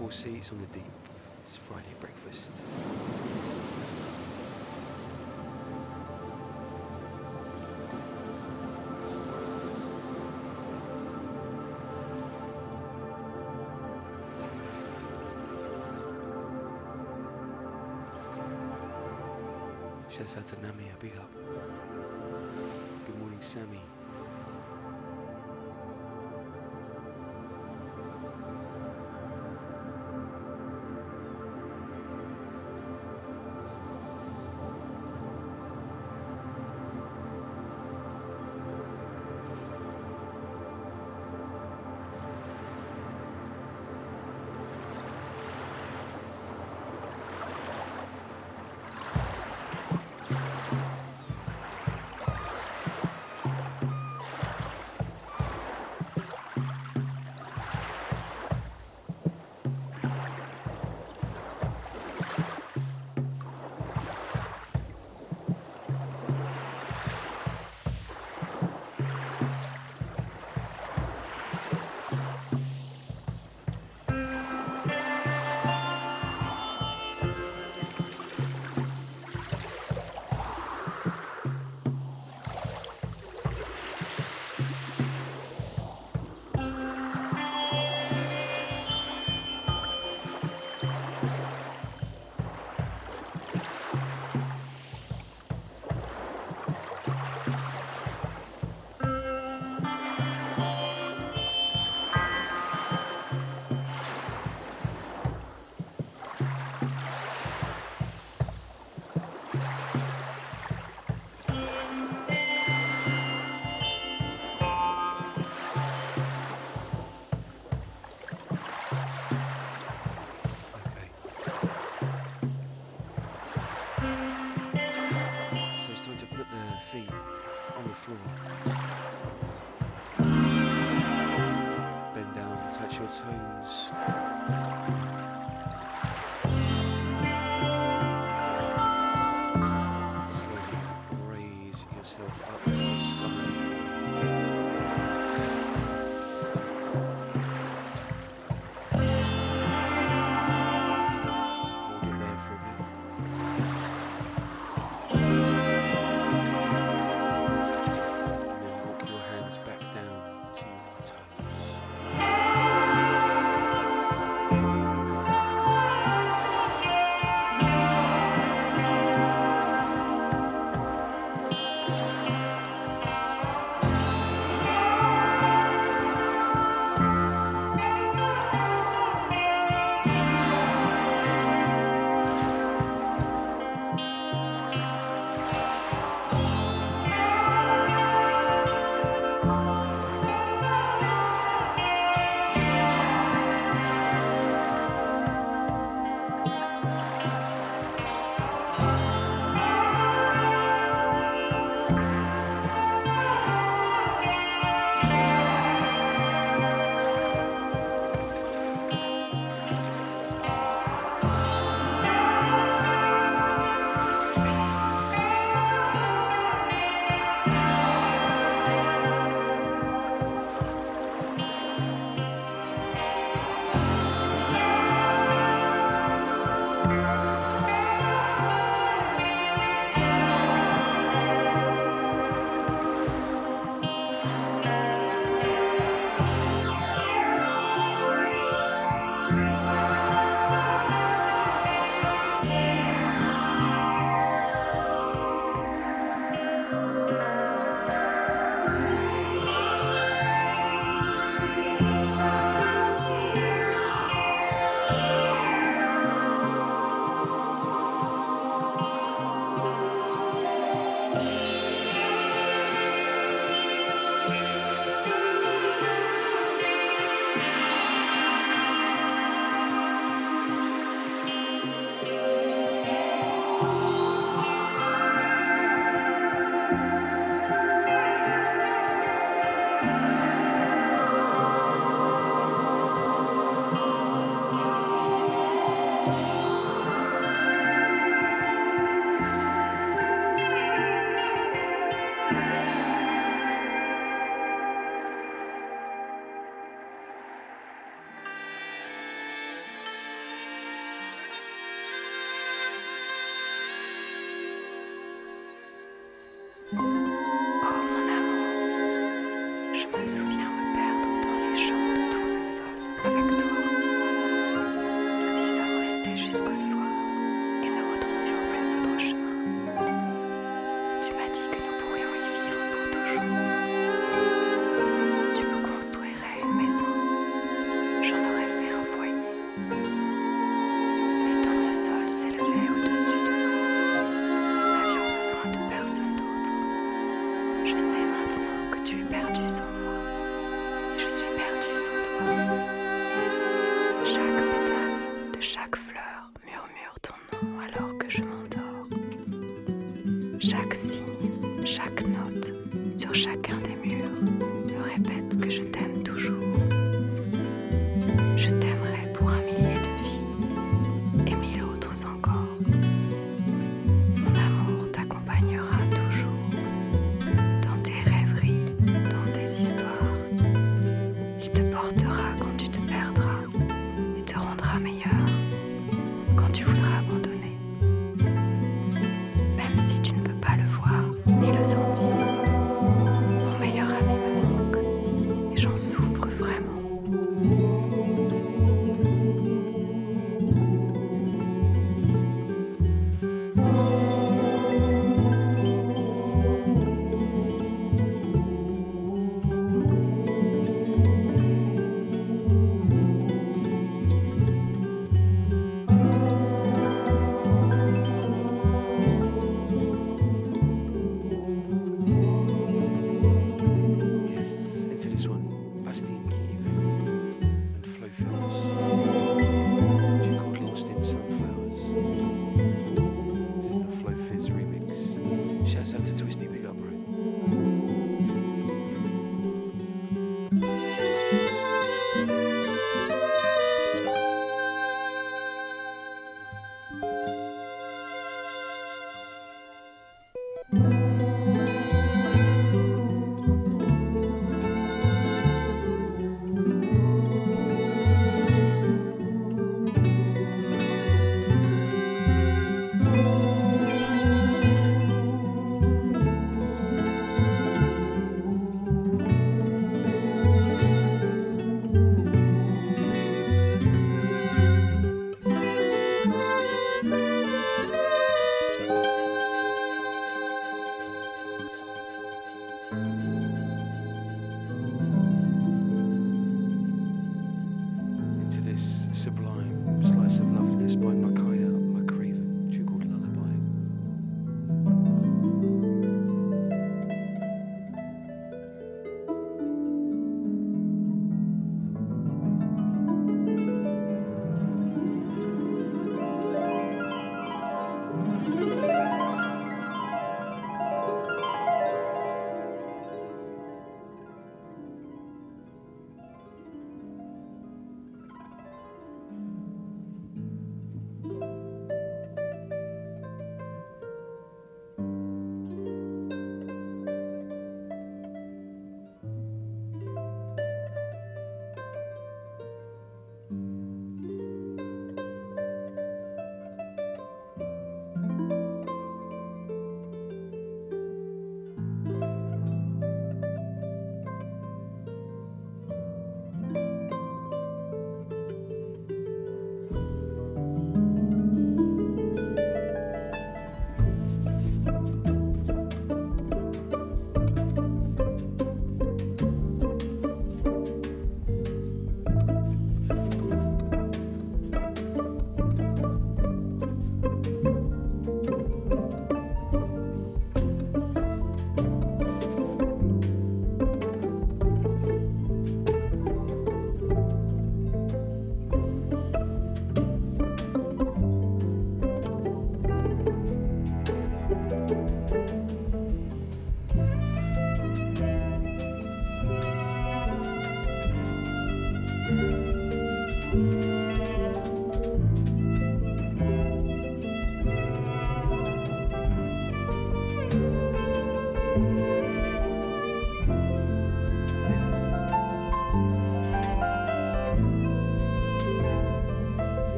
four seats on the deep. It's Friday breakfast. Shouts out to Namia, big up.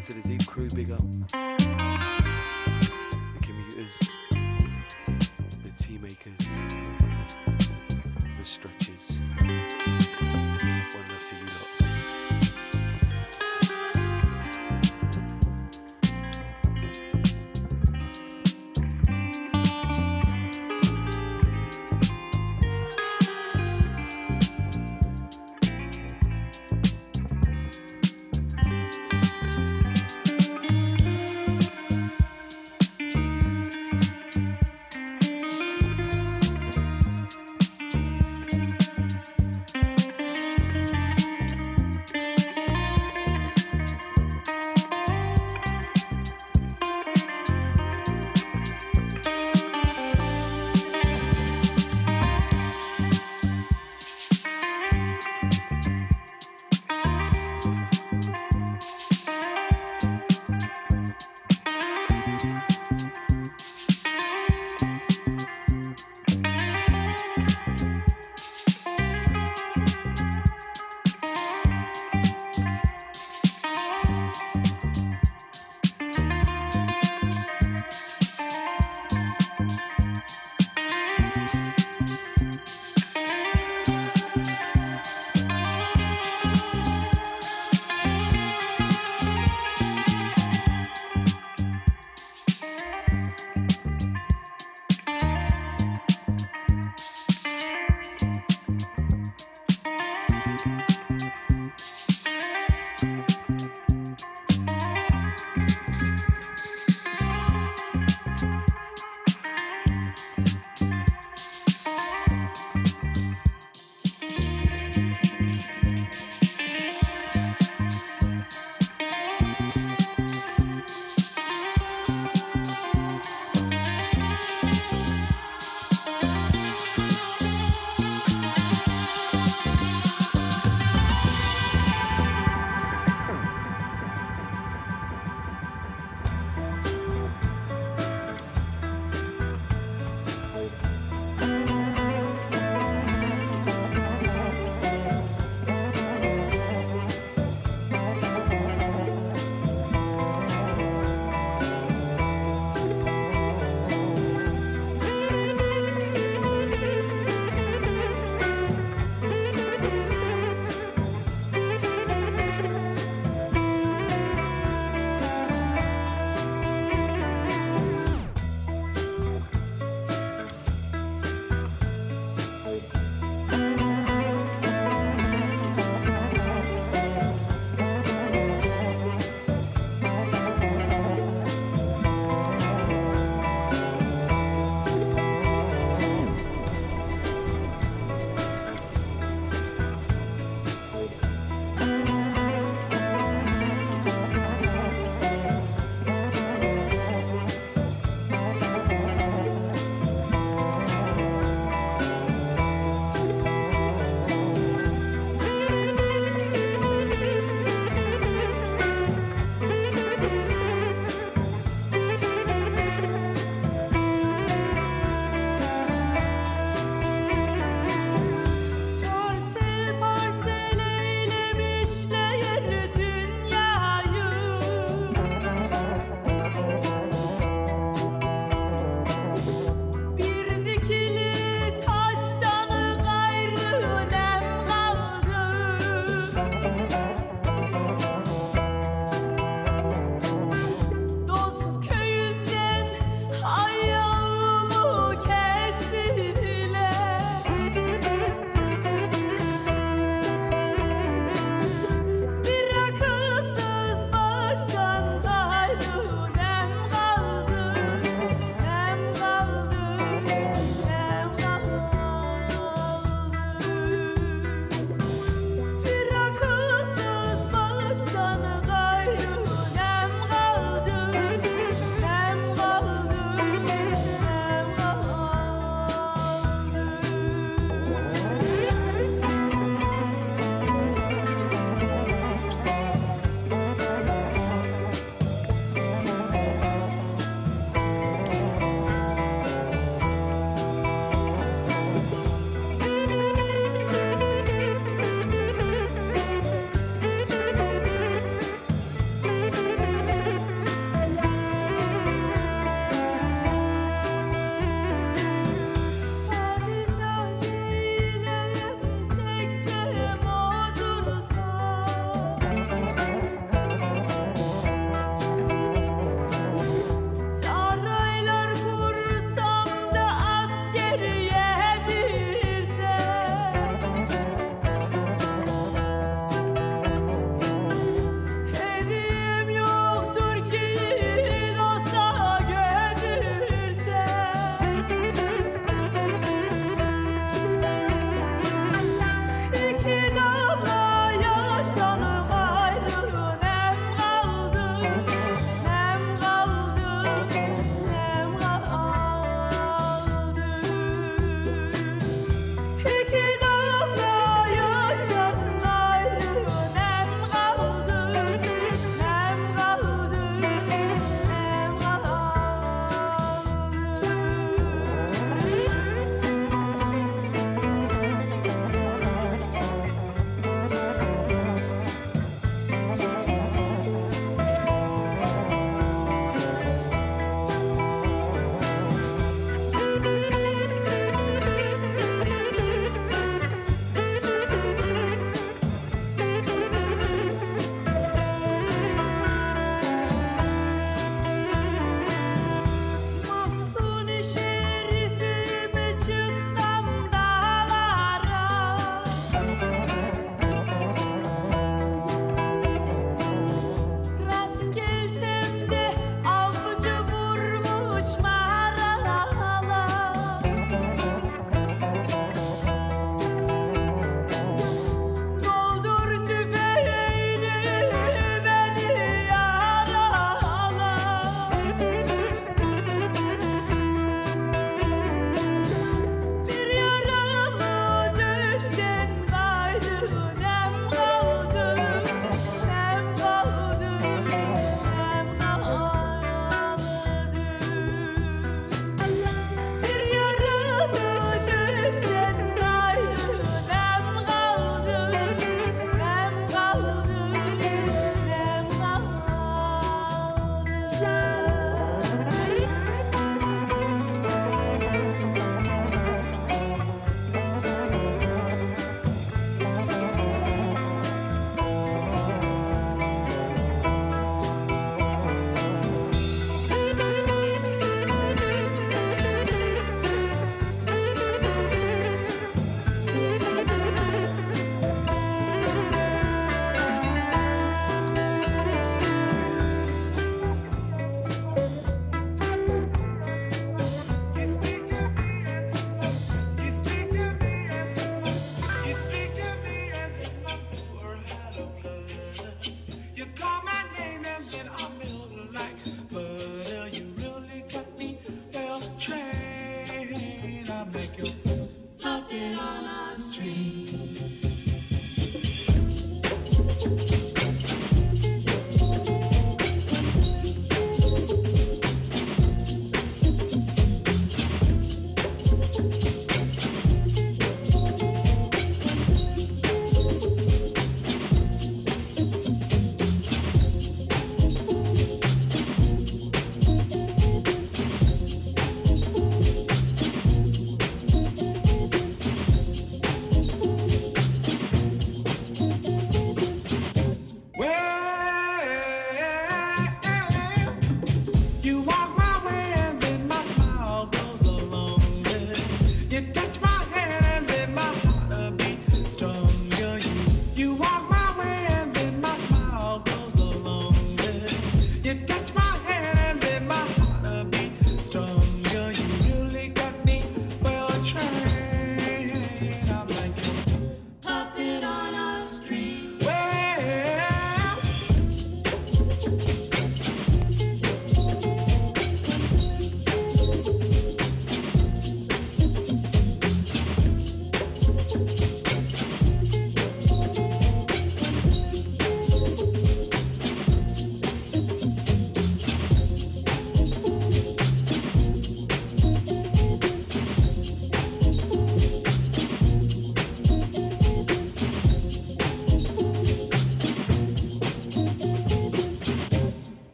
To the deep crew, big up.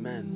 Man.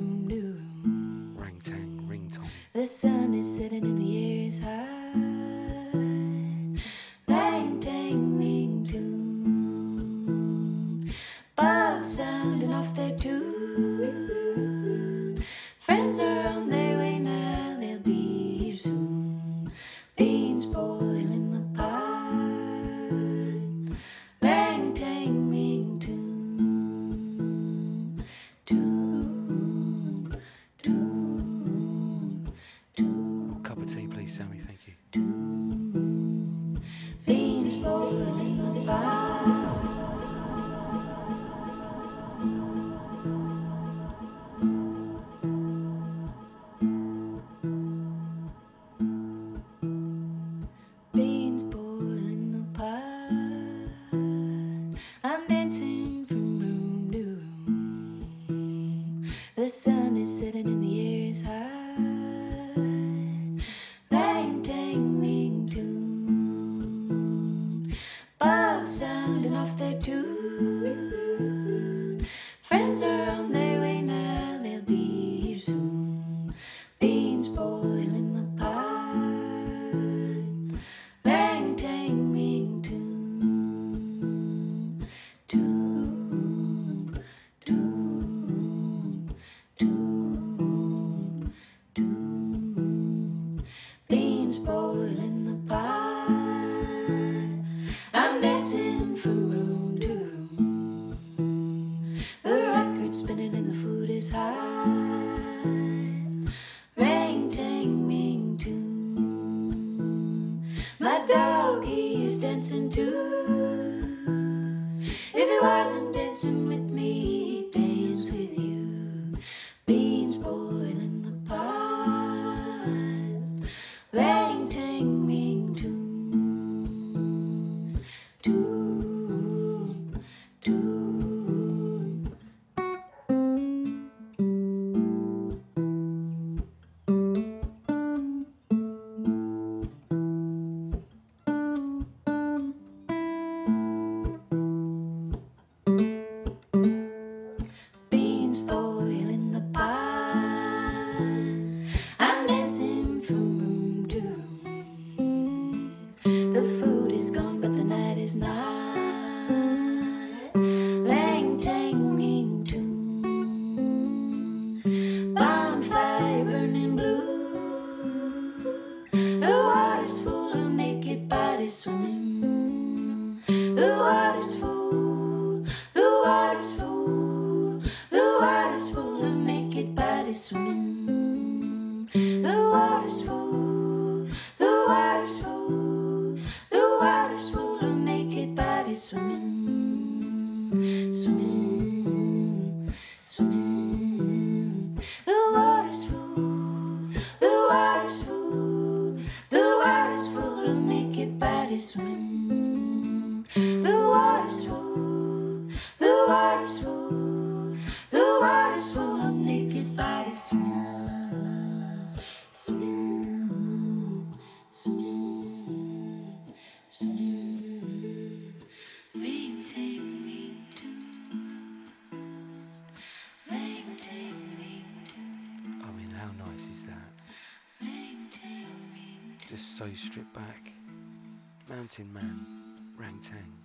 Mountain Man, Rang Tang,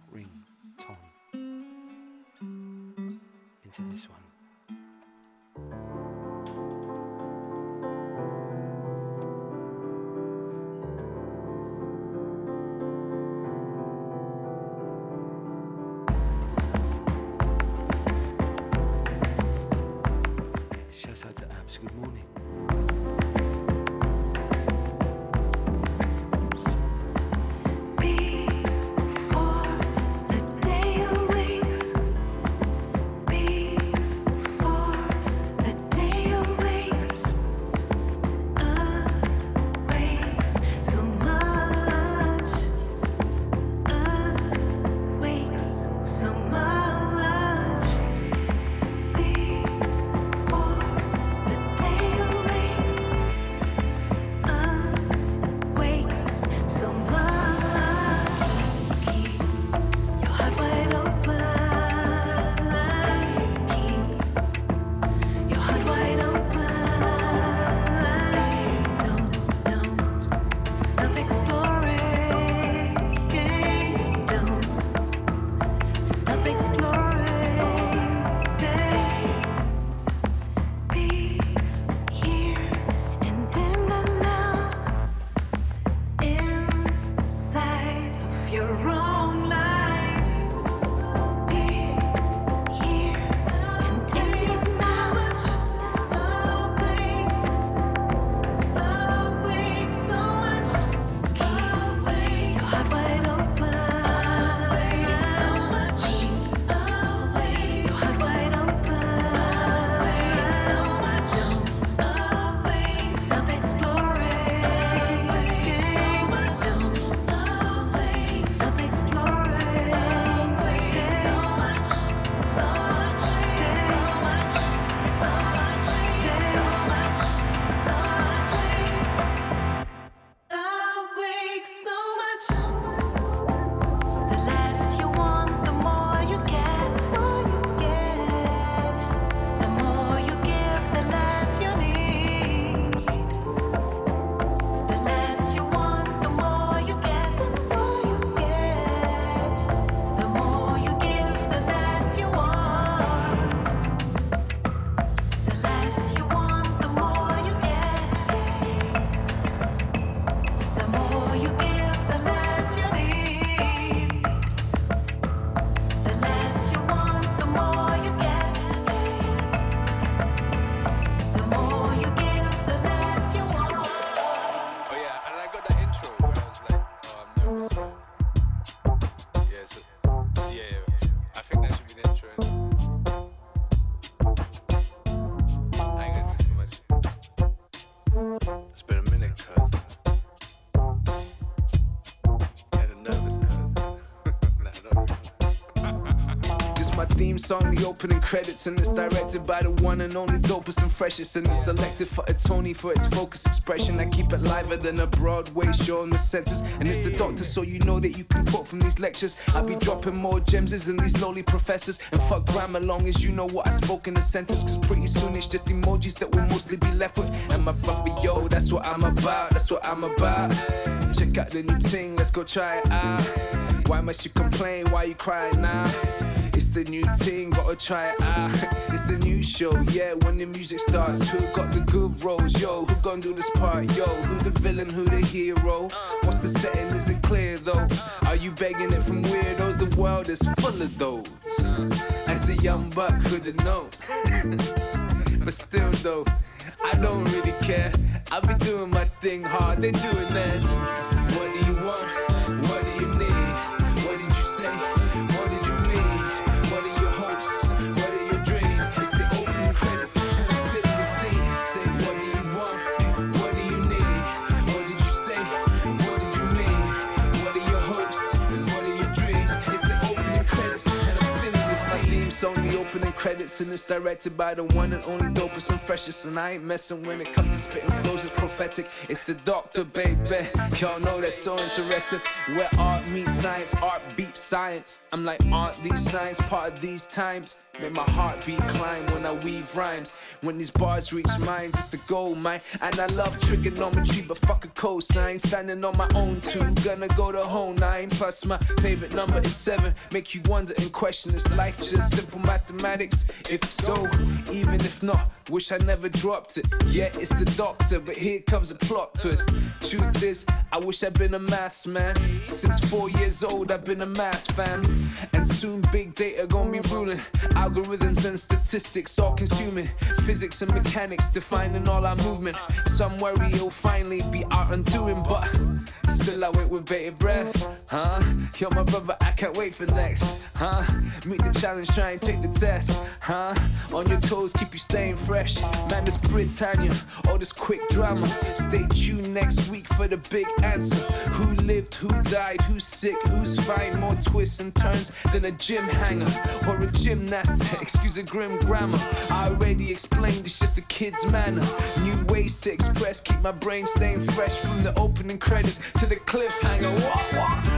song, the opening credits, and it's directed by the one and only dopest and freshest. And it's selected for a Tony for its focus expression. I keep it liver than a Broadway show on the senses. And it's the doctor, so you know that you can quote from these lectures. I be dropping more gems than these lowly professors. And fuck grammar long as you know what I spoke in the sentence. Cause pretty soon it's just emojis that we'll mostly be left with. And my brother, yo, that's what I'm about, that's what I'm about. Check out the new thing, let's go try it out. Why must you complain? Why you crying now? It's the new thing, gotta try it out. It's the new show, yeah, when the music starts. Who got the good roles, yo? Who gon' do this part, yo? Who the villain, who the hero? What's the setting? Is it clear though? Are you begging it from weirdos? The world is full of those. As a young buck, could've known. but still though, I don't really care. I'll be doing my thing hard, they doing theirs. Credits, and it's directed by the one and only dopest and freshest. And I ain't messing when it comes to spitting flows, it's prophetic. It's the doctor, baby. Y'all know that's so interesting. Where art meets science, art beats science. I'm like, aren't these signs part of these times? Make my heartbeat climb when I weave rhymes. When these bars reach minds, it's a gold mine. And I love trigonometry, but fuck a cosine. Standing on my own too, gonna go the whole nine. Plus my favorite number is seven. Make you wonder and question, is life just simple mathematics? If so, even if not, wish I never dropped it. Yeah, it's the doctor, but here comes a plot twist. Truth is, I wish I'd been a maths man. Since four years old, I've been a maths fan. And soon big data gonna be ruling. Algorithms and statistics all consuming. Physics and mechanics defining all our movement. Some worry it'll finally be our undoing, but still I wait with bated breath. Huh? You're my brother, I can't wait for next. Huh? Meet the challenge, try and take the test. Huh? On your toes, keep you staying fresh. Man, this Britannia, all this quick drama. Stay tuned next week for the big answer. Who lived, who died, who's sick, who's fine? More twists and turns than a gym hanger or a gymnast. Excuse a grim grammar. I already explained, it's just a kid's manner. New ways to express, keep my brain staying fresh from the opening credits to the cliffhanger.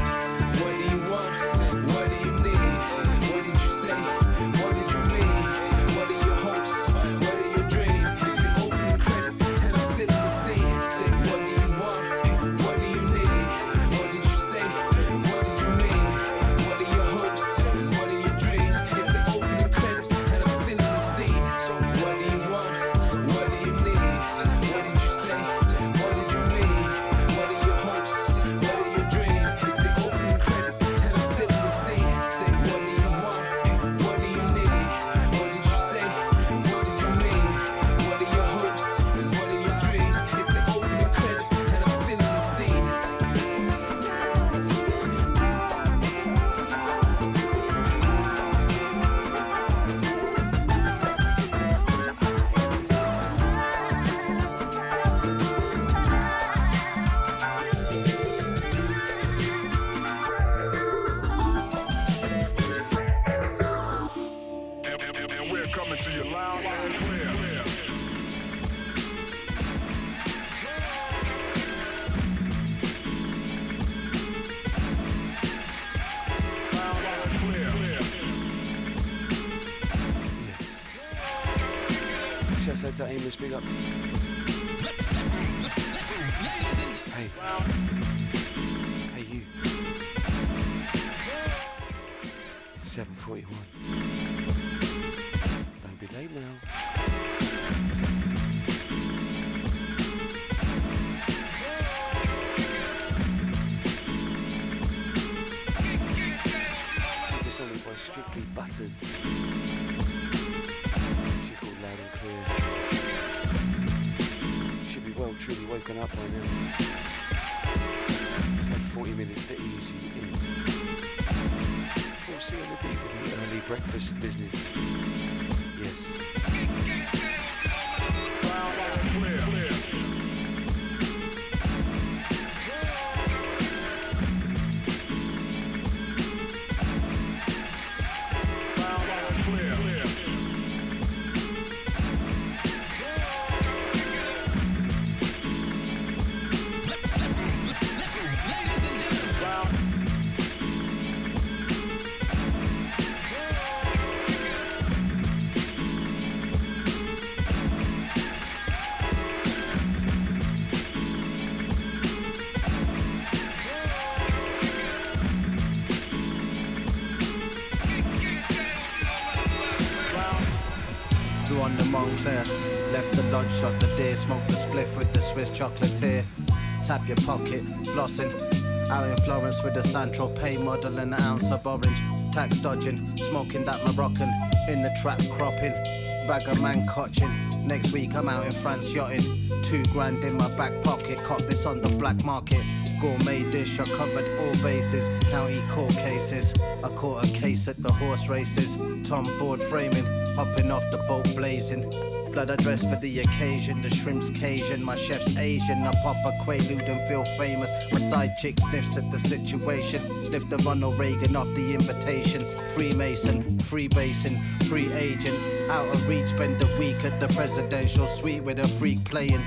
Shouts out to big up. Hey. Hey, you. It's 7.41. Don't be late now. By Strictly Butters. Truly woken up by now. Had 40 minutes to ease you in. Full C on the D with the early breakfast business. Yes. On the Montclair. Left the lodge shot, the deer, smoked the spliff with the Swiss chocolatier. Tap your pocket, flossing. Out in Florence with a Santro pay model and an ounce of orange. Tax dodging, smoking that Moroccan. In the trap cropping, bag of man cotching. Next week I'm out in France yachting. Two grand in my back pocket, cop this on the black market. Gourmet dish, I covered all bases. County court cases. I caught a case at the horse races. Tom Ford framing, hopping off the boat blazing. Blood I dress for the occasion. The shrimp's Cajun, my chef's Asian. I pop a quaalude and feel famous. My side chick sniffs at the situation. Sniff the Ronald Reagan off the invitation. Freemason, freebasin, free agent. Out of reach, spend a week at the presidential suite with a freak playing.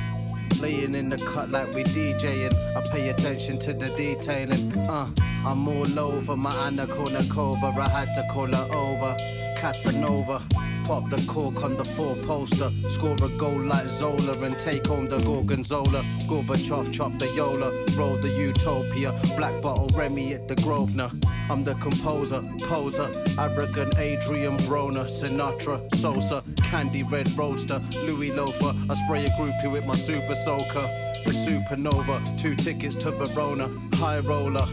Laying in the cut like we DJing. I pay attention to the detailing. Uh, I'm all over my Anna Kournikova. I had to call her over. Casanova. Pop the cork on the four poster. Score a goal like Zola and take home the Gorgonzola. Gorbachev chop the Yola. Roll the Utopia. Black bottle Remy at the Grosvenor. I'm the composer, poser, arrogant Adrien Broner, Sinatra, Sosa, Candy Red Roadster, Louis Loafer. I spray a groupie with my super soaker. The supernova, two tickets to Verona, high roller.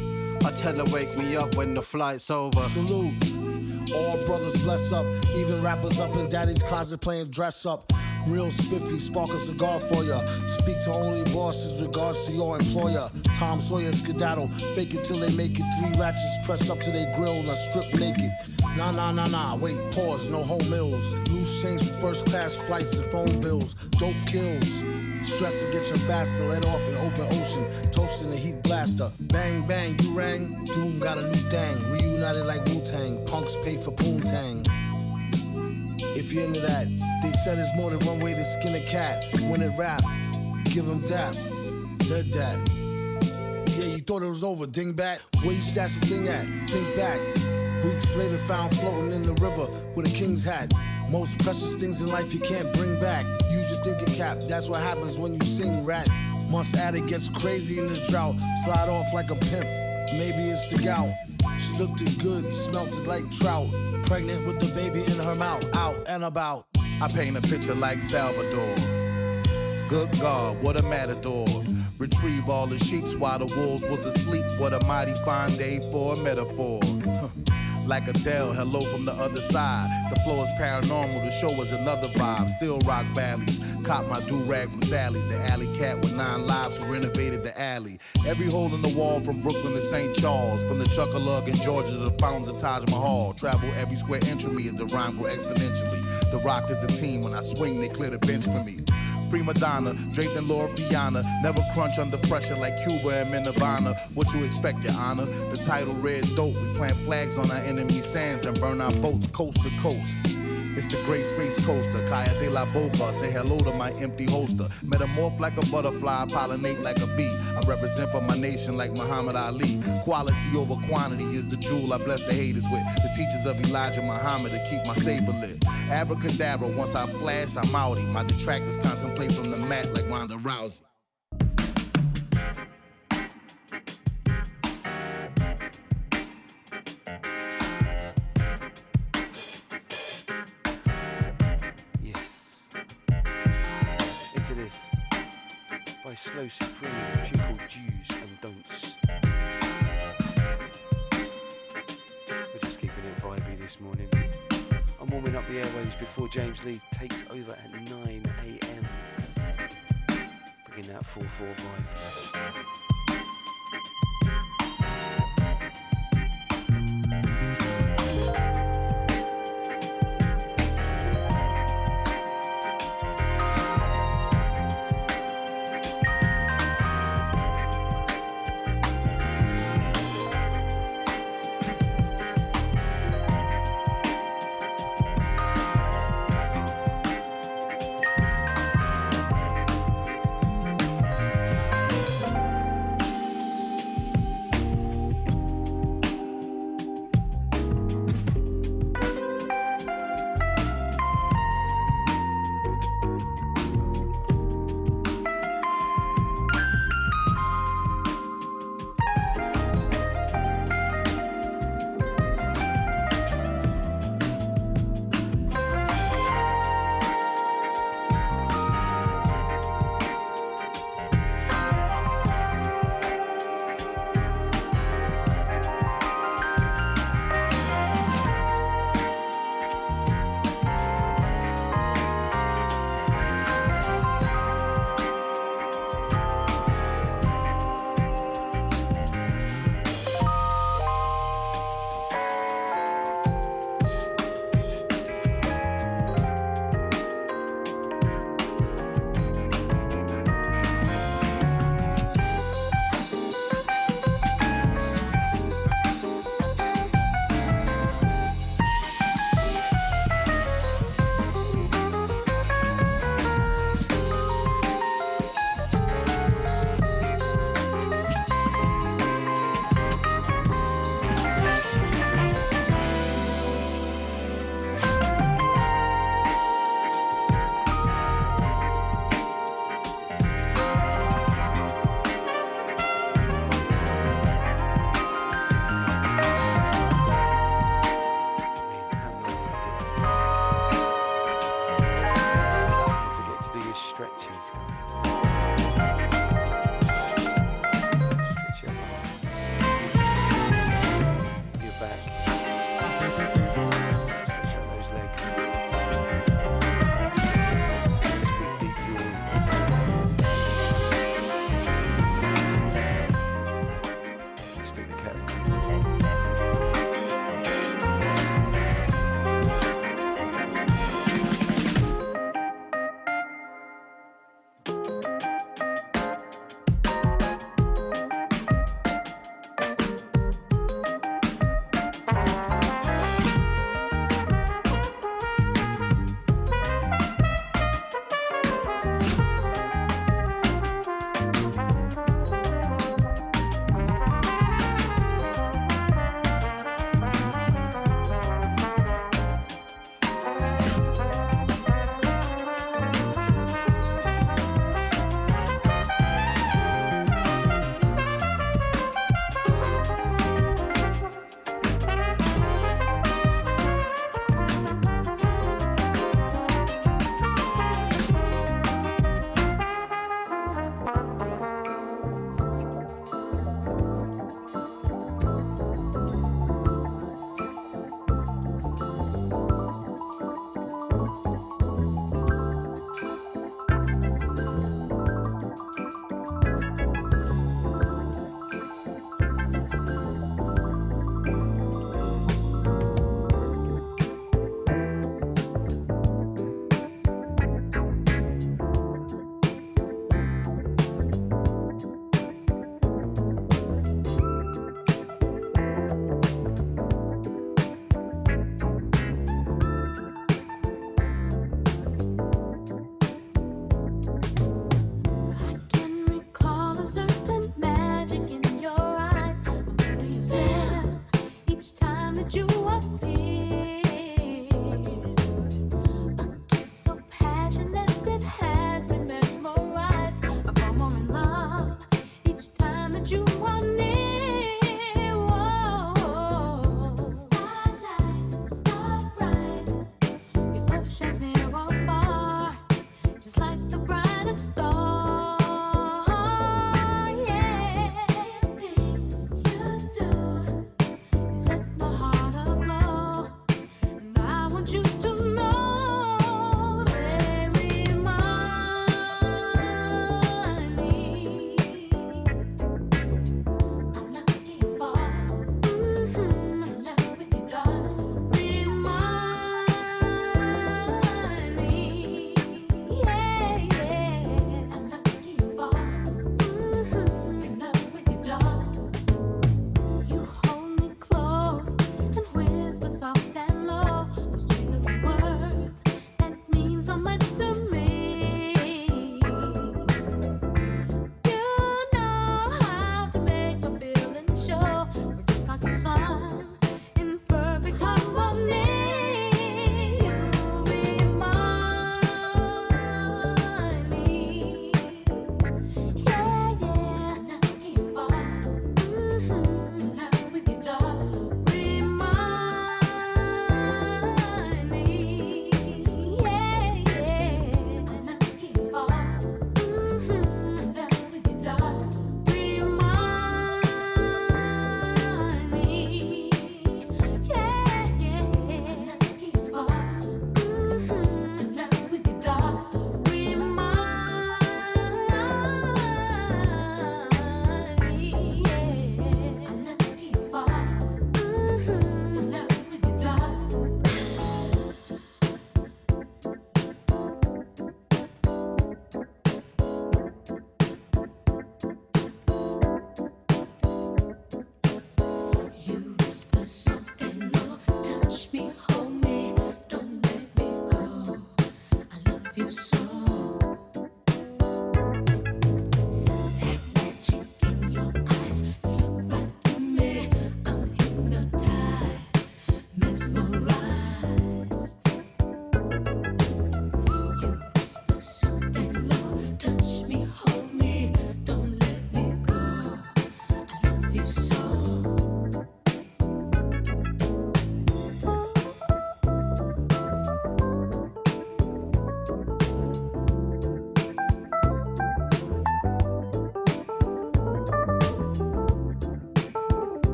I tell her wake me up when the flight's over. Salute. All brothers bless up, even rappers up in daddy's closet playing dress up. Real spiffy, spark a cigar for ya. Speak to only bosses, regards to your employer. Tom Sawyer skedaddle, fake it till they make it. Three ratchets press up to their grill I strip naked. Nah, nah, nah, nah, wait, pause, no home meals. Loose change for first class flights and phone bills. Dope kills. Stress to get your faster, let off in open ocean. Toasting the heat blaster. Bang, bang, you rang. Doom got a new thing. Reunited like Wu Tang. Punks pay for Poontang. If you're into that, they said there's more than one way to skin a cat. When it rap, give him dap. Dead that. Yeah, you thought it was over, dingbat. Where you stash the thing at? Think back. Weeks later, found floating in the river with a king's hat. Most precious things in life you can't bring back. Use your thinking cap, that's what happens when you sing rat. Months at it gets crazy in the drought. Slide off like a pimp, maybe it's the gout. She looked it good, smelt it like trout. Pregnant with the baby in her mouth, out and about. I paint a picture like Salvador. Good God, what a matador. Retrieve all the sheets while the wolves was asleep. What a mighty fine day for a metaphor. Like Adele, hello from the other side. The floor is paranormal, the show is another vibe. Still rock valleys. Cop my do rag from Sally's. The alley cat with nine lives who renovated the alley. Every hole in the wall from Brooklyn to St. Charles. From the Chuckalug in Georgia to the fountains of Taj Mahal. Travel every square inch of me as the rhyme grow exponentially. The rock is a team. When I swing, they clear the bench for me prima donna, draped in Loro Piana. Never crunch under pressure like Cuba and Nirvana. What you expect, Your Honor? The title Red Dope. We plant flags on our enemy sands and burn our boats coast to coast. It's the great space coaster, Kaya de la Boca. Say hello to my empty holster. Metamorph like a butterfly, pollinate like a bee. I represent for my nation like Muhammad Ali. Quality over quantity is the jewel I bless the haters with. The teachers of Elijah Muhammad to keep my saber lit. Abracadabra, once I flash, I'm outie. My detractors contemplate from the mat like Ronda Rousey. By Slow Supreme, a called and Don'ts. We're just keeping it vibey this morning. I'm warming up the airwaves before James Lee takes over at 9 a.m. Bringing that 4 4 vibe.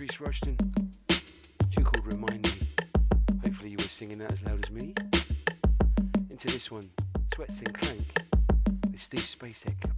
Patrice Rushen, tune called Remind Me. Hopefully you were singing that as loud as me. Into this one, Sweatson Klank, with Steve Spacek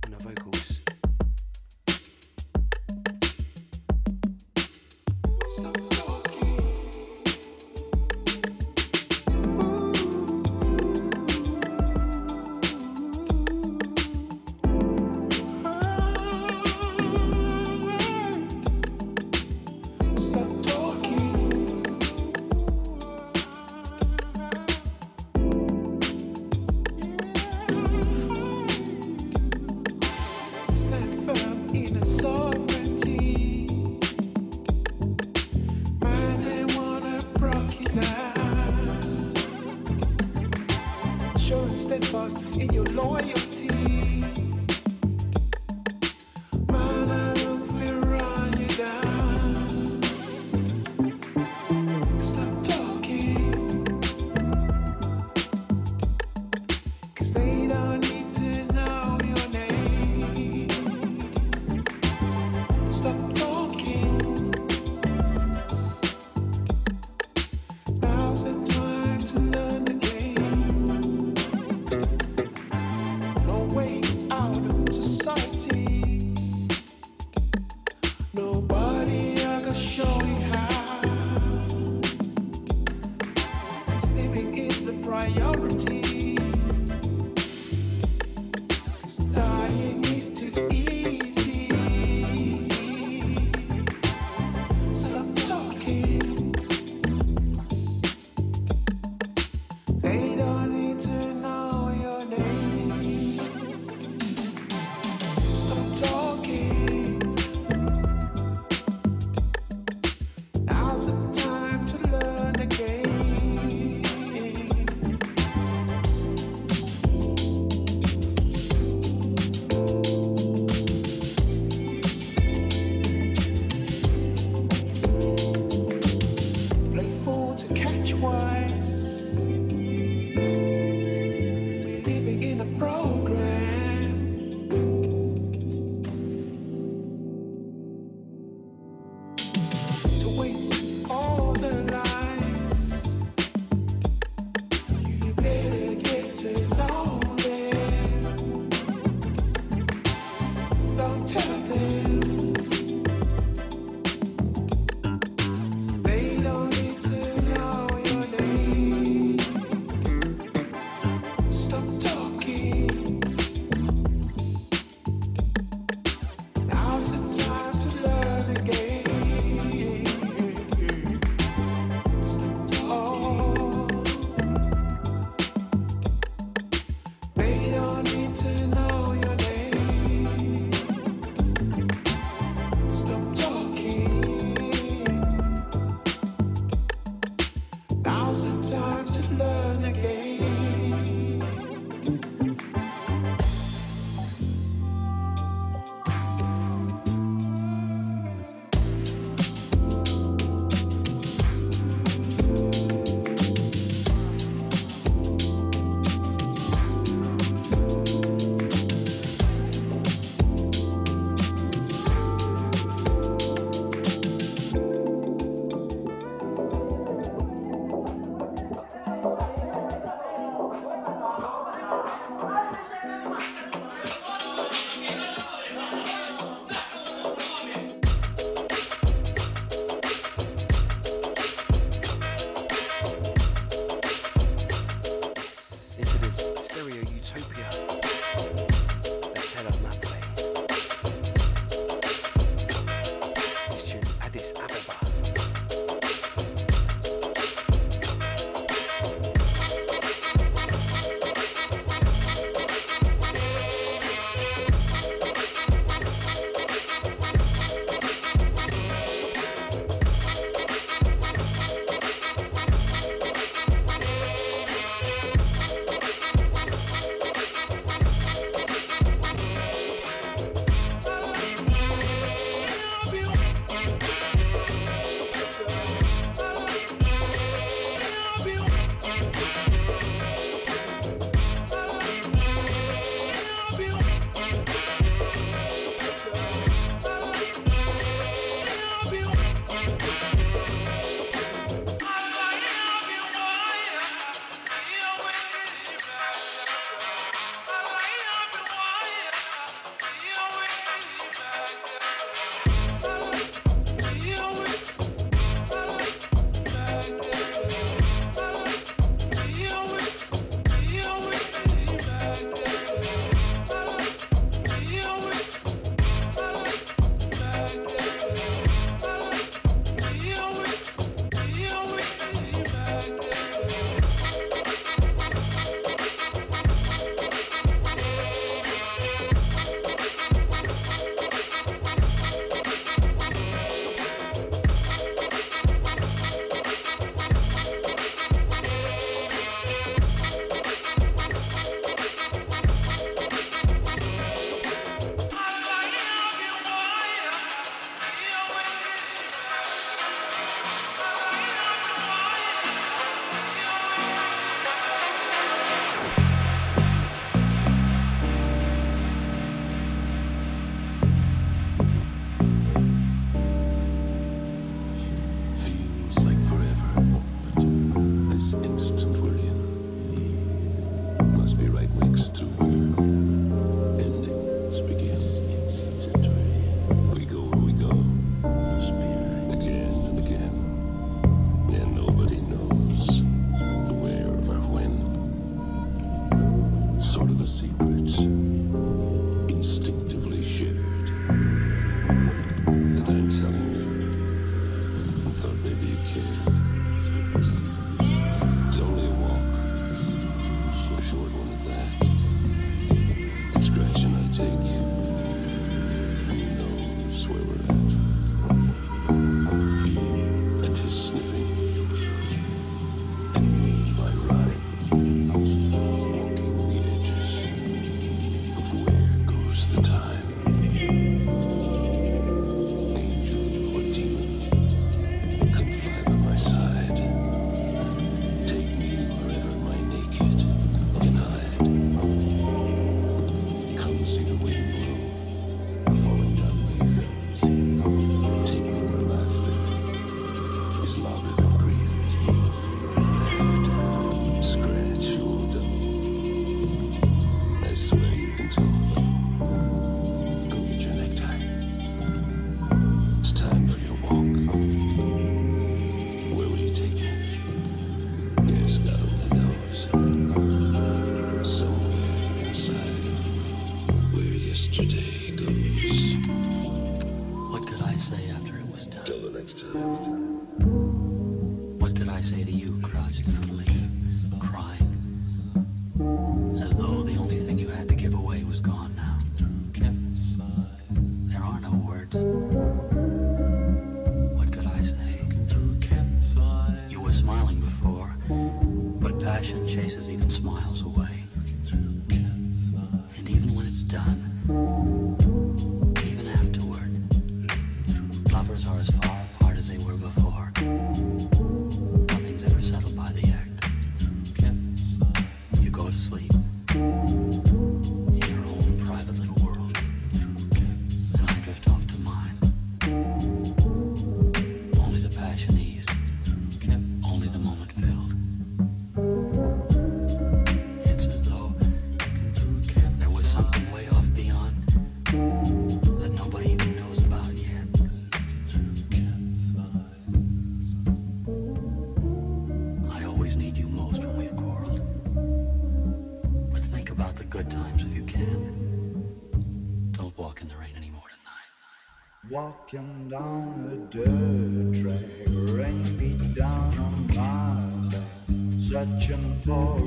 searching for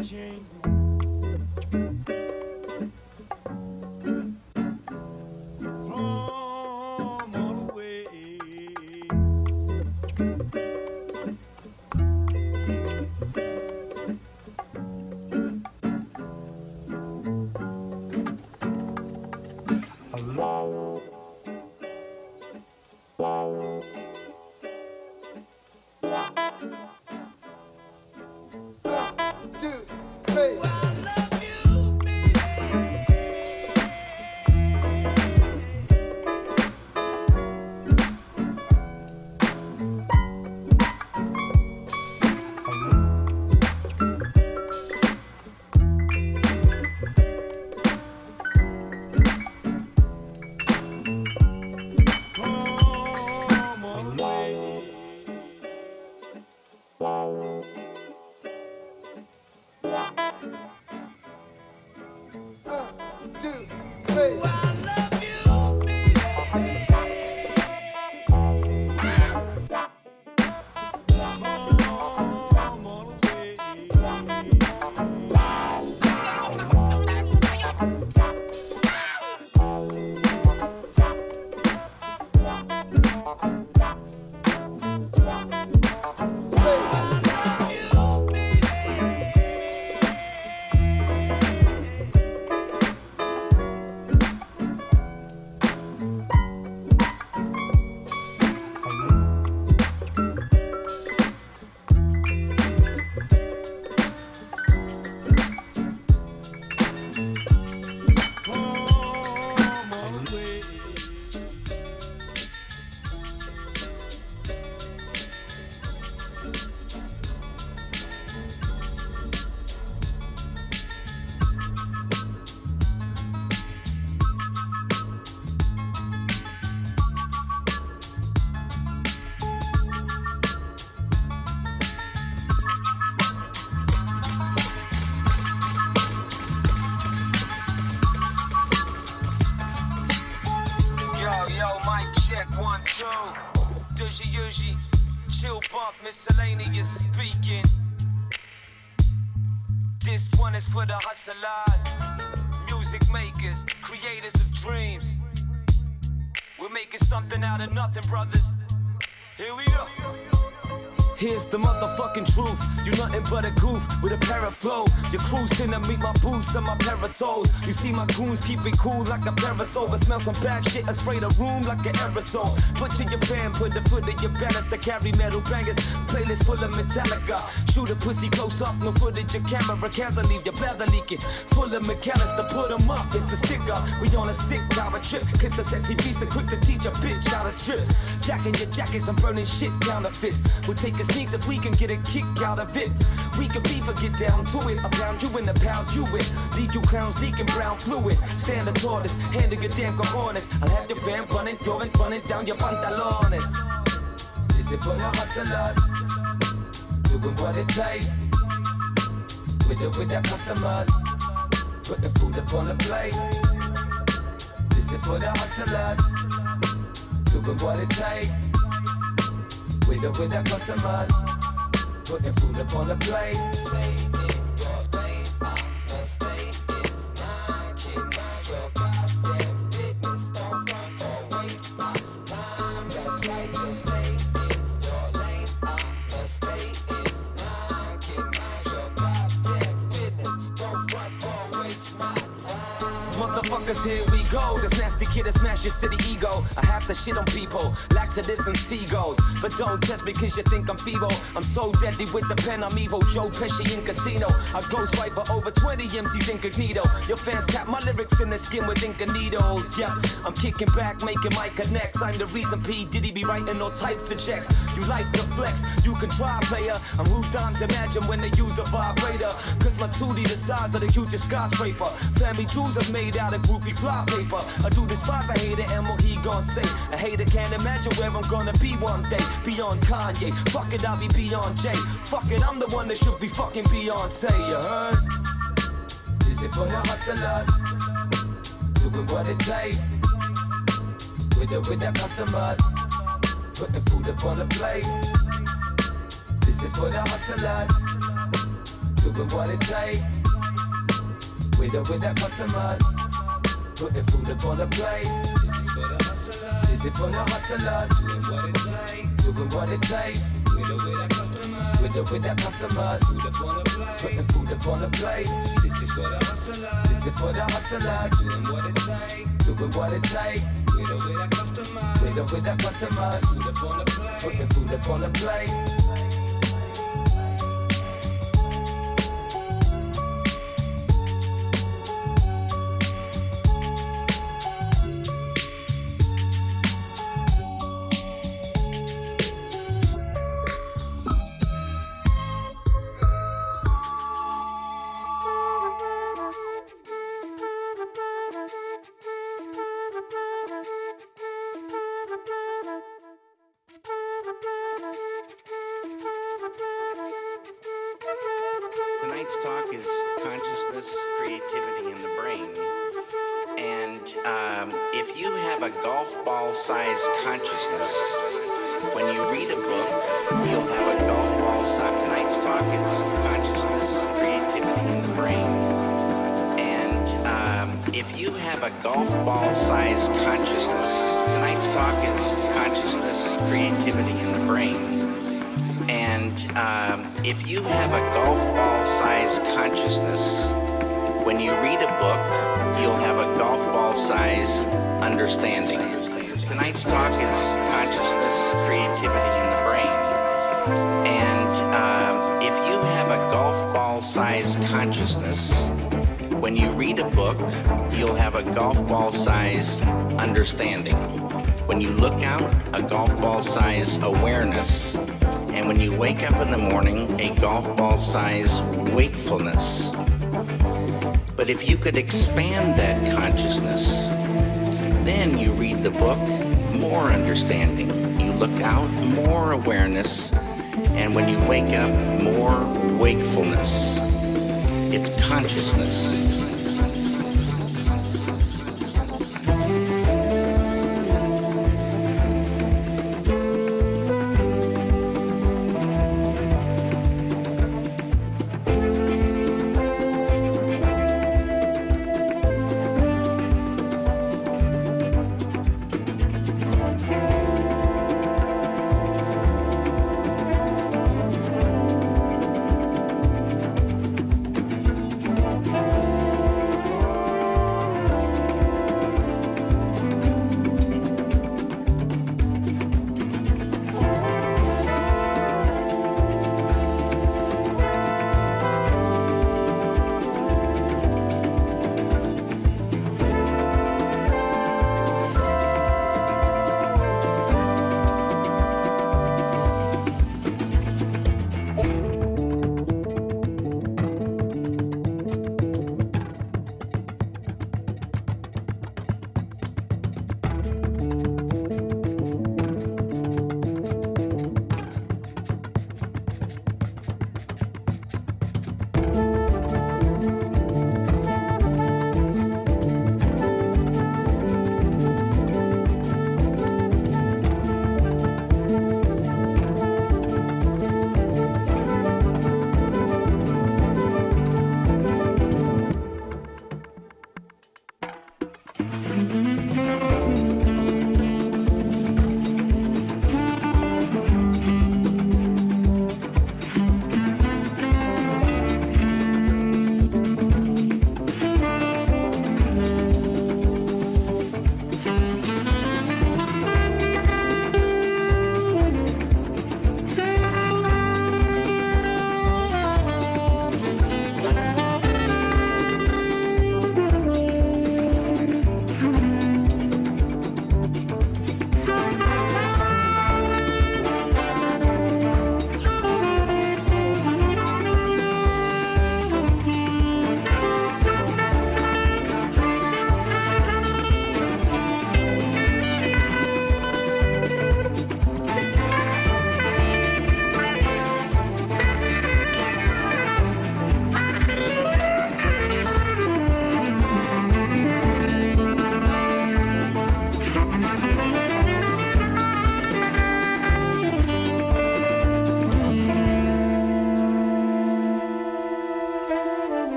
Take for the hustlers, music makers, creators of dreams. We're making something out of nothing, brothers. Here we go. Here's the motherfucking truth. you're nothing but a goof with a pair of flow. Your cruising to meet my boots and my parasols. You see my goons keep it cool like a parasol. But smell some bad shit and spray the room like an aerosol. Butcher your fan, put the foot in your balance to carry metal bangers. Playlist full of Metallica. Shoot a pussy close up, no footage. Your camera cans leave your bladder leaking. Full of mechanics to put 'em up. It's a sticker. We on a sick power trip. Kids are set TVs quick to teach a bitch how to strip. Jacking your jackets, I'm burning shit counterfeits. We'll take a sneaks if we can get a kick out of it. We can be, or get down to it. I pound you in the pounds you with. Leave you clowns leaking brown fluid. Stand the tortoise, handle your damn cojones. I'll have your fan running, going, running down your pantalones. This is for the hustlers. Doing what it takes. With the, with the customers. Put the food upon the plate. This is for the hustlers. Doing what it takes. With the, with the customers. the food upon the plate. Go. This nasty kid that smash your city ego. I have to shit on people, laxatives and seagulls. But don't test me cause you think I'm feeble. I'm so deadly with the pen, I'm evil. Joe Pesci in casino. I ghost fight for over 20 MCs incognito. Your fans tap my lyrics in their skin with needles. Yeah, I'm kicking back, making my connects. I'm the reason P. Diddy be writing all types of checks. You like the flex, you can try, player. I'm who dimes imagine when they use a vibrator. Cause my 2D the size of the hugest skyscraper. Family jewels are made out of groupie fly paper. I do despise a hater and what he gon' say. A hater can't imagine where I'm gonna be one day. Beyond Kanye, fuck it, I'll be beyond Jay. Fuck it, I'm the one that should be fucking Beyonce, you heard? This is for the hustlers, doing what it takes. With the, with the customers, putting food up on the plate. This is for the hustlers, doing what it takes. With the, with the customers, putting food up on the plate. This is for the hustlers, doing what it takes. Doing what it takes. With the, with the customers, with the, with the customers, food up on the plate. This is for the hustlers, this is for the hustlers, doing what it takes. Doing what it takes. With the, with the customers, with the, with the customers, food up on the plate. Golf ball sized consciousness, when you read a book, you'll have a golf ball size. Tonight's talk is consciousness, creativity, and the brain. And um, if you have a golf ball size consciousness, tonight's talk is consciousness, creativity, and the brain. And um, if you have a golf ball sized consciousness, when you read a book, you'll have a golf ball size understanding. Tonight's talk is consciousness, creativity, and the brain. And um, if you have a golf ball sized consciousness, when you read a book, you'll have a golf ball size understanding. When you look out, a golf ball size awareness. And when you wake up in the morning, a golf ball size wakefulness. But if you could expand that consciousness, then you read the book, more understanding. You look out, more awareness. And when you wake up, more wakefulness. It's consciousness.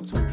Locked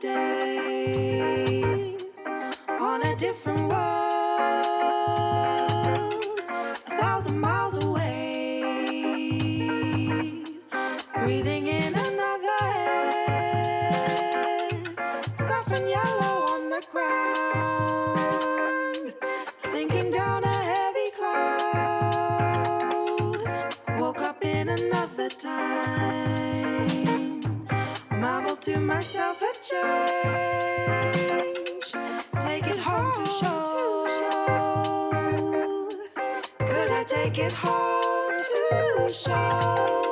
day on a different home to show?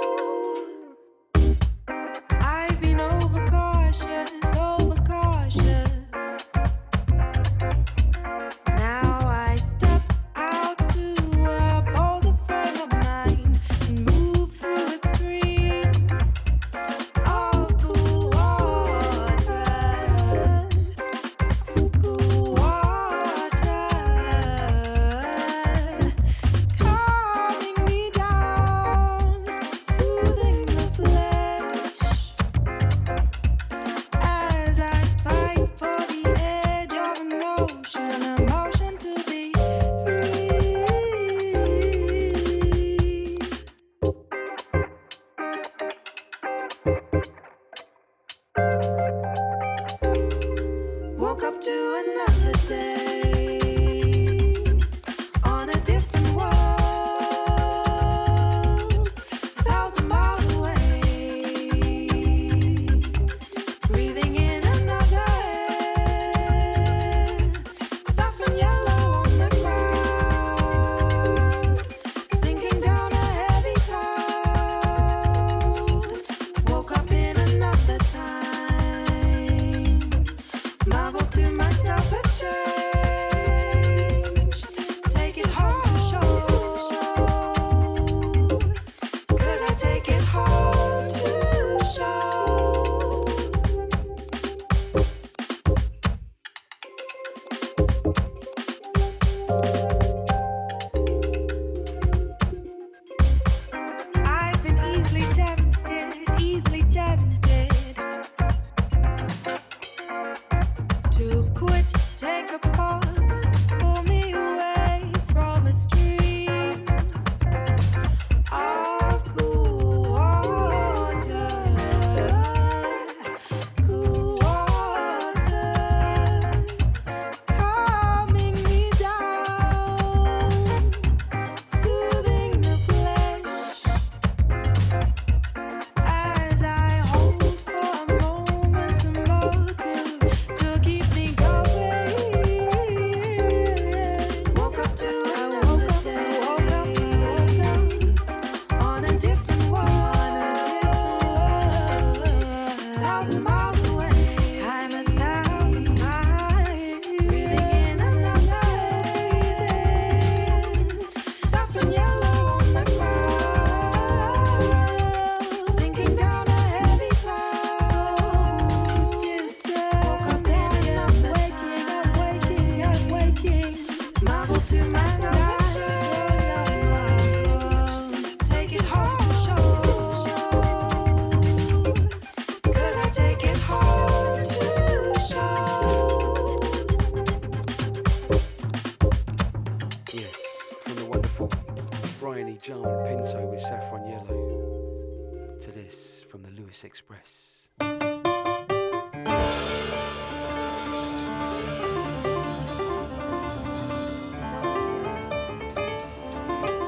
From the Lewis Express. If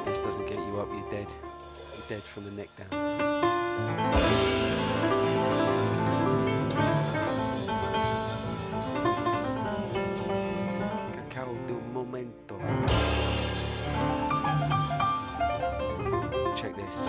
this doesn't get you up, you're dead. You're dead from the neck down. Cacao de un momento. Check this.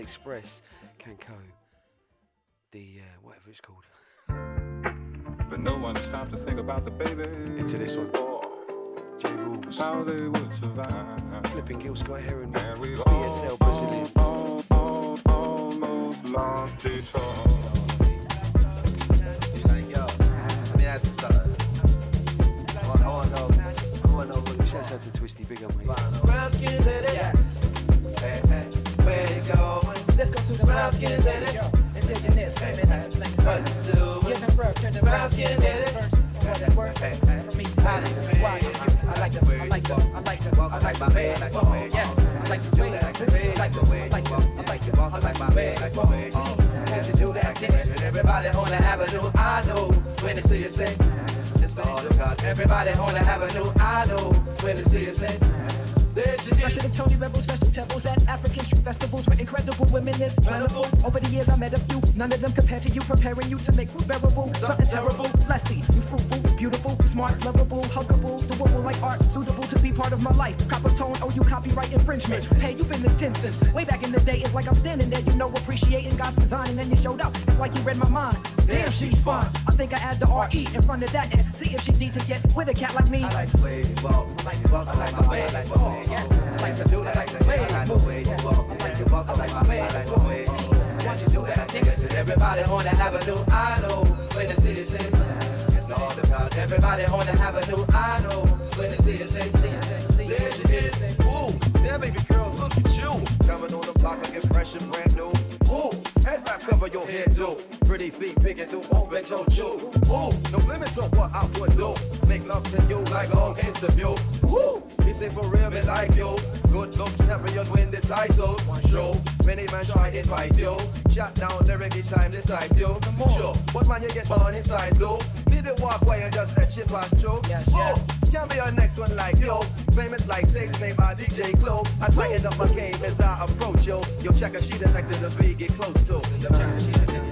Express, Canco, the uh, whatever it's called. But no one stopped to think about the baby. Into this one. J Rules. How they would survive. Flipping Gil Scott Heron. And we BSL Brazilians. all, all, almost lost it all. Be like, yo, let me ask you something. I want, I want to know. I want to know what you Shouts out to Twisty, big up, mate. Brown skin lady. Yes. Hey, hey, where you going? Let's go to the brown skin lady. Indigenous women. What you do? Giving birth to the brown skin lady. For what it's worth. For me to hide watching you. I like the, I like the, I like the, I like the way. Yes, I like the way. I like the way. I like the, I like the, I like the way. Won't you do that dance? And everybody on the avenue, I know when they see you say. It's all about everybody on the avenue, I know when they see you say. Fresher than Tony Rebels, festivals at African street festivals where incredible women is plentiful. Over the years, I met a few, none of them compared to you, preparing you to make fruit bearable. Something terrible, let's. You fruitful, beautiful, smart, lovable, huggable, doable like art, suitable to be part of my life. Copper tone, oh, you copyright infringement. Pay you been this 10 cents. Way back in the day, it's like I'm standing there, you know, appreciating God's design, and then you showed up. It's like you read my mind. Damn, she's fine. I think I add the RE in front of that and see if she D to get with a cat like me. I like way you walk, I like the walk, I like the way you walk. Yes, I like to do that, I like way way walk, to walk, the way, way. You do that, niggas and everybody on the avenue, I know when the city say. When the city say. There is, ooh, there baby girl, look at you, coming on the block looking fresh and brand new. Head wrap cover your head do. Pretty feet, big and do open toe chew. Ooh, no limits on what I would do. Make love to you like long interview. Ooh, he say for real, me like you. Good look champion win the title. Show, many man try to invite you. Chat down lyric each time they cite you. Sure, but man you get born inside so. Did it walk away and just let shit pass through? Oh, can be your next one like yo. Famous like Take name by DJ Clue. I tighten up my game as I approach yo. Yo, check a sheet elected the beat get close to. I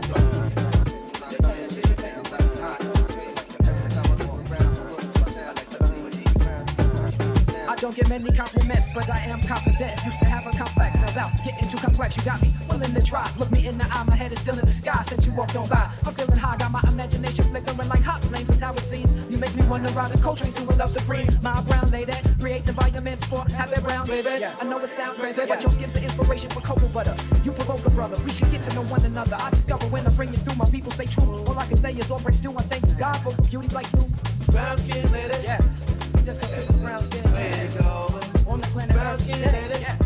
don't get many compliments, but I am confident. Used to have a complex about getting too complex. You got me willing to try. Look me in the eye, my head is still in the sky. Since you walked on by, I'm feeling high, got my imagination flickering like hot flames. That's how it seems. You make me wanna ride a Coltrane to a love supreme. My brown lady creates environments for happy brown baby. I know it sounds crazy, but your skin's the inspiration for cocoa butter. You provoke a brother. We should get to know one another. I discover when I bring you through. My people say true. All I can say is all praise due. I thank God for beauty like you. Brown skin lady. Yes. Just cause you're brown skin. You? On the planet Brown skin lady. Yes.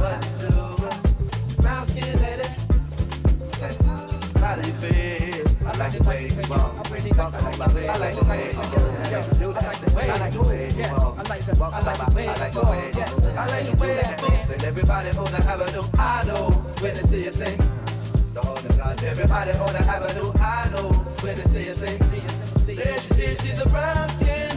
What you do? Brown skin lady. How do you feel? I like the way you walk. I like the way, I like the way you walk. I like the way, I like the way you walk. I like the, I like the way, I like the way, I like the way that dance. And everybody on the avenue, I know when they see you sing. The whole God, everybody on the avenue, I know when they see you sing. There she is, a brown skin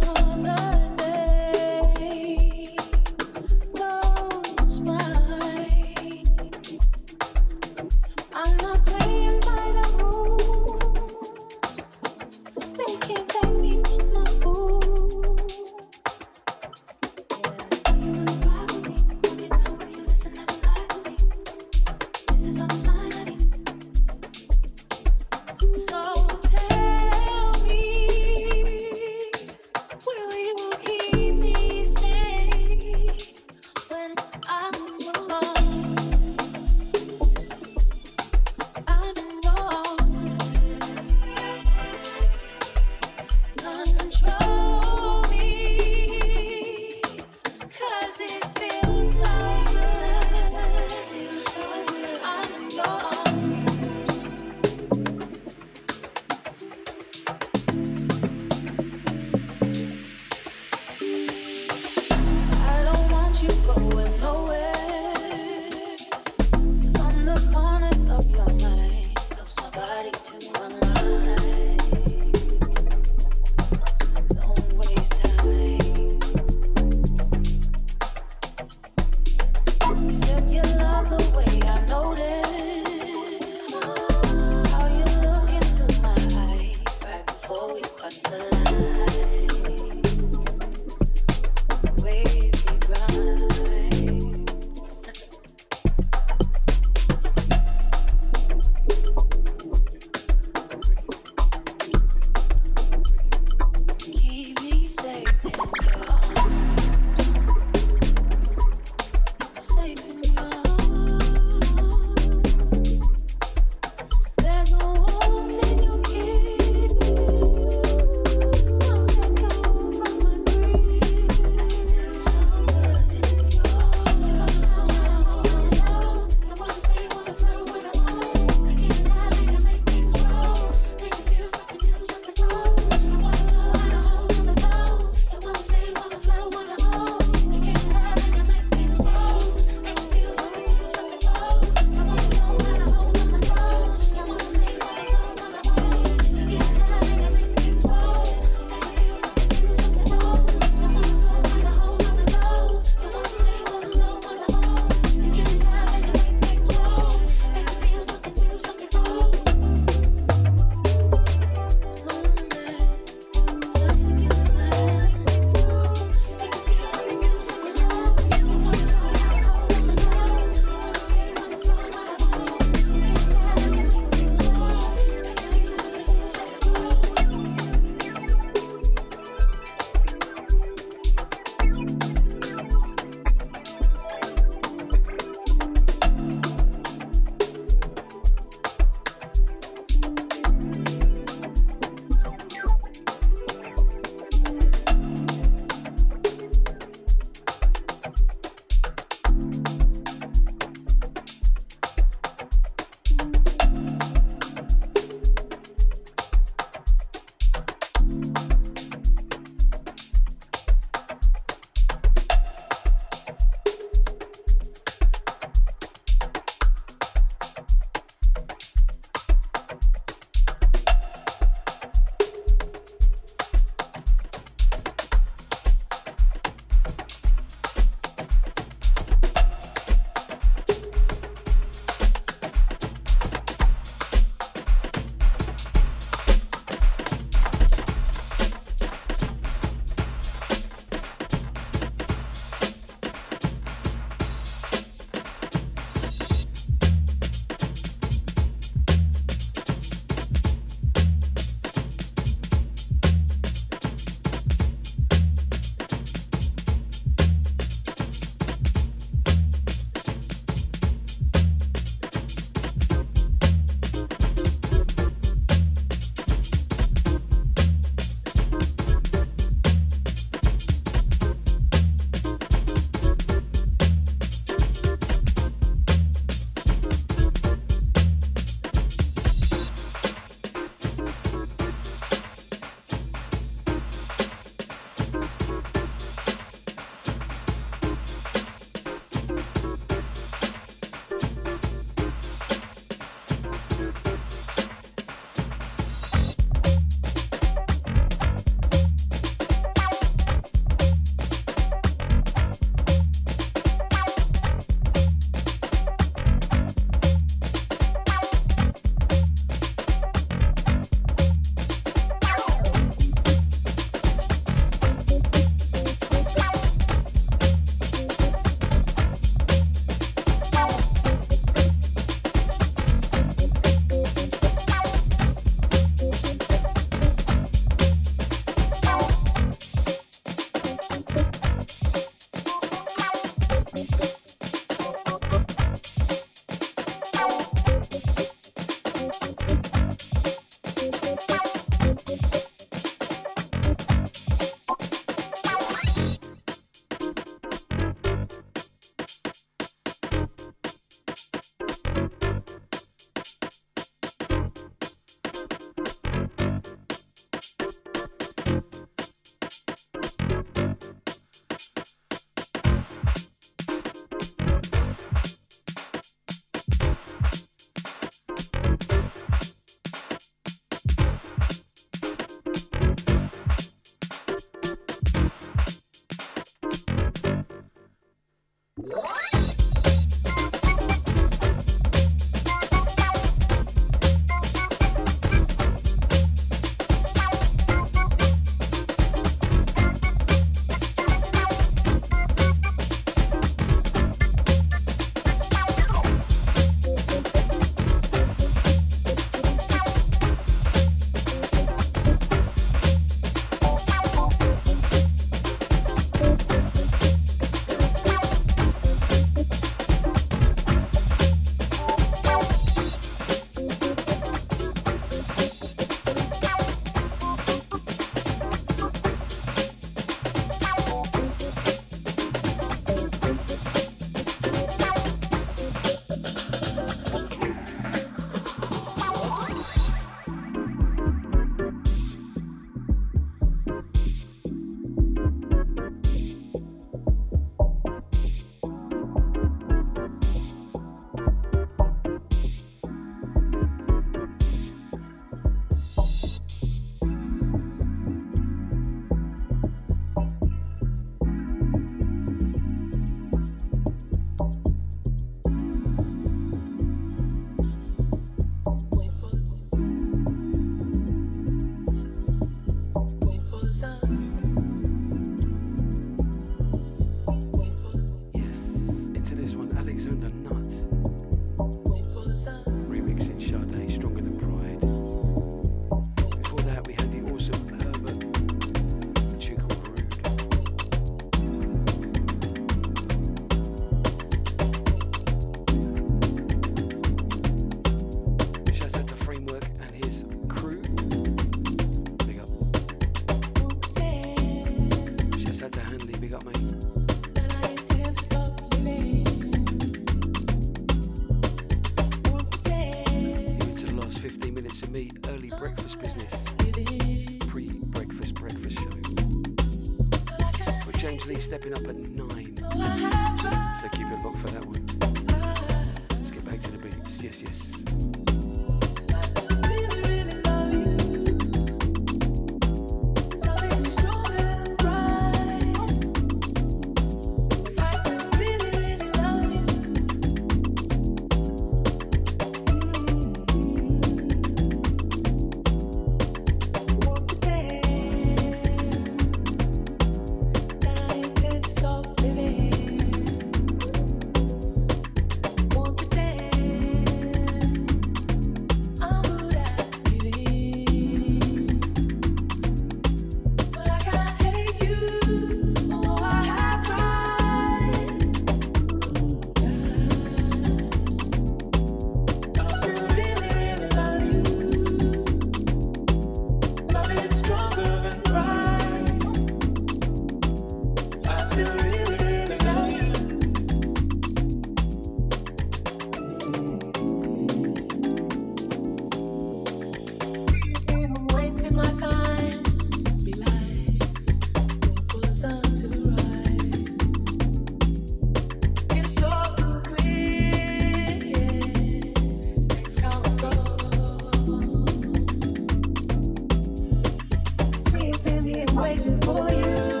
waiting for you.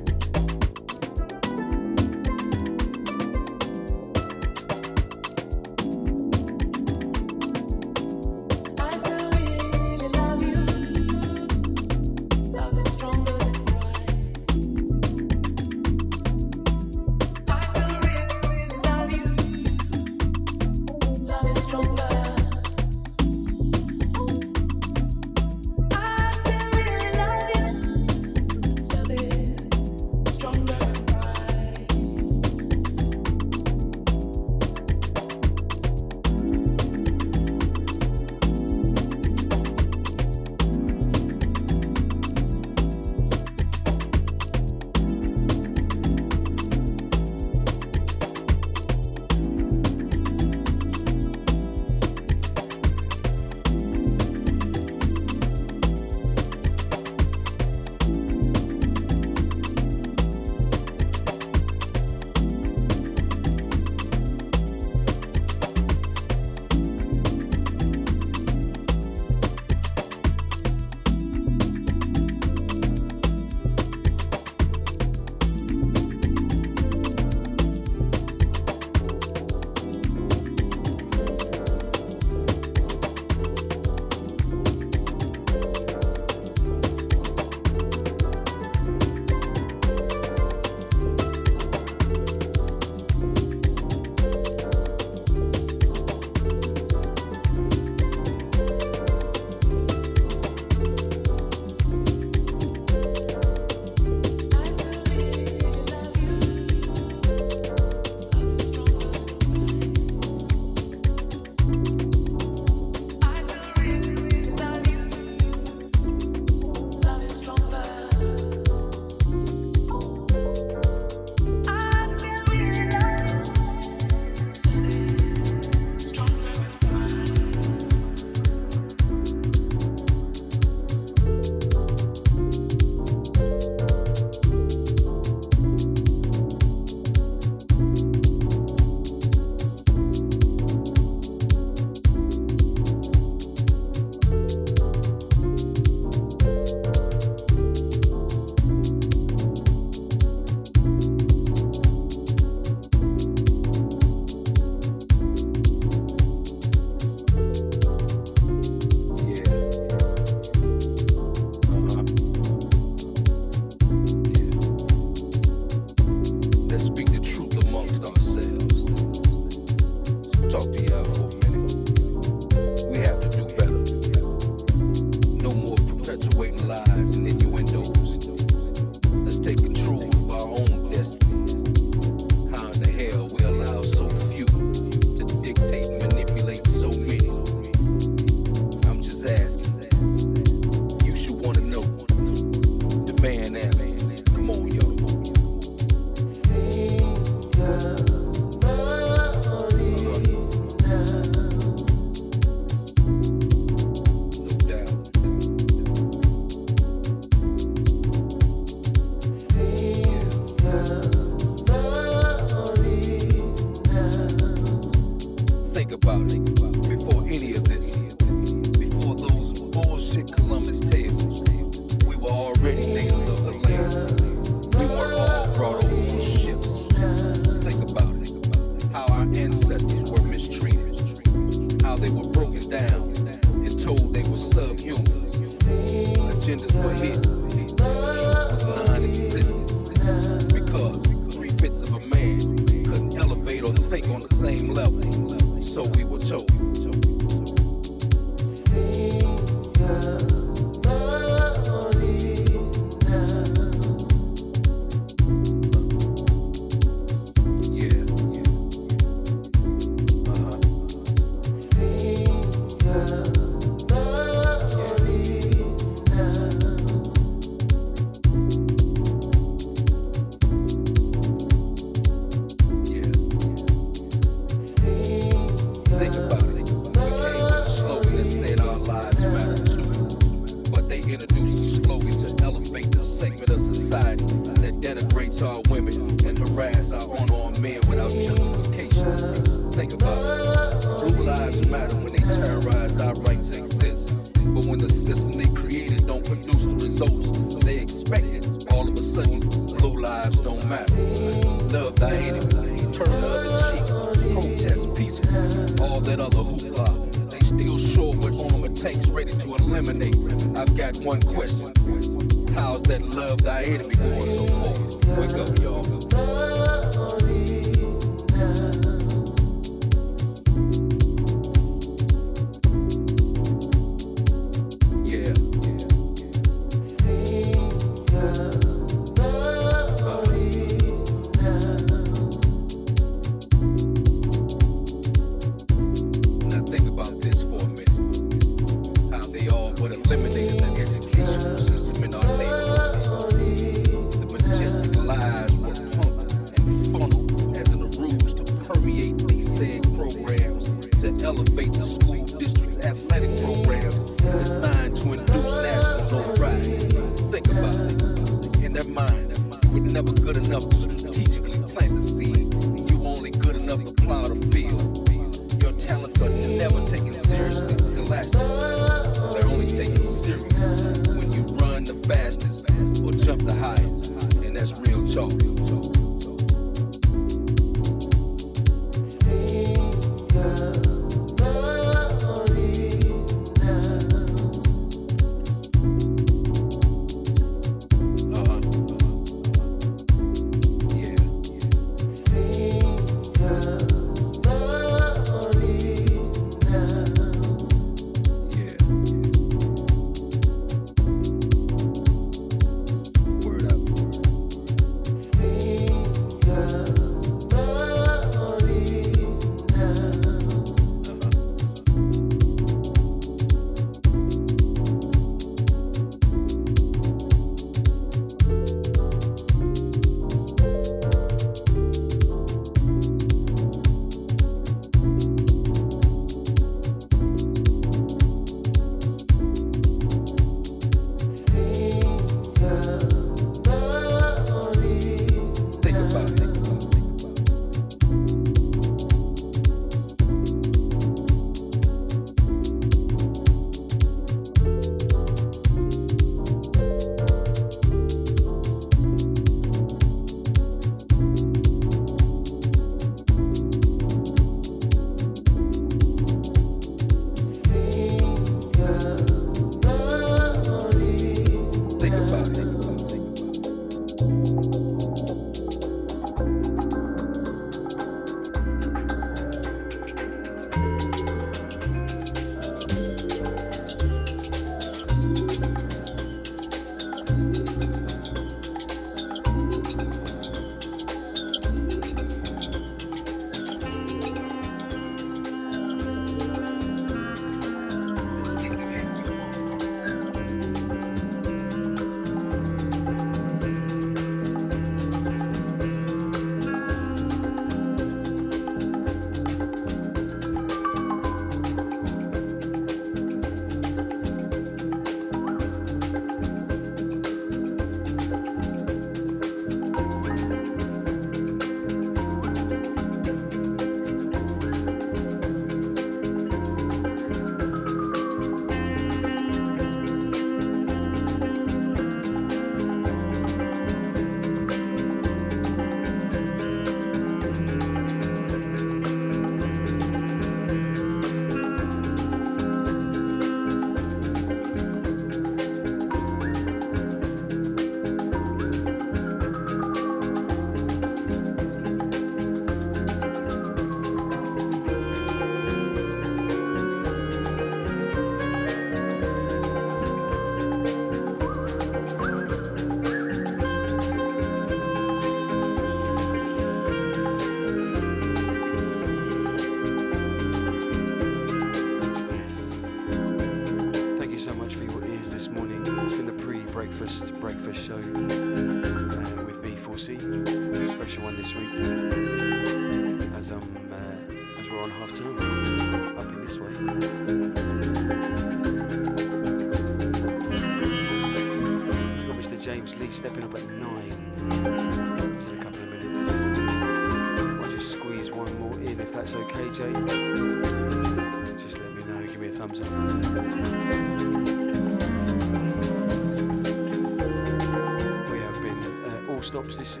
stops. This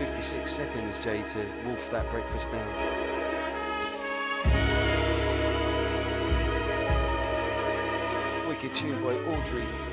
56 seconds, Jay, to wolf that breakfast down. Wicked tune by Audrey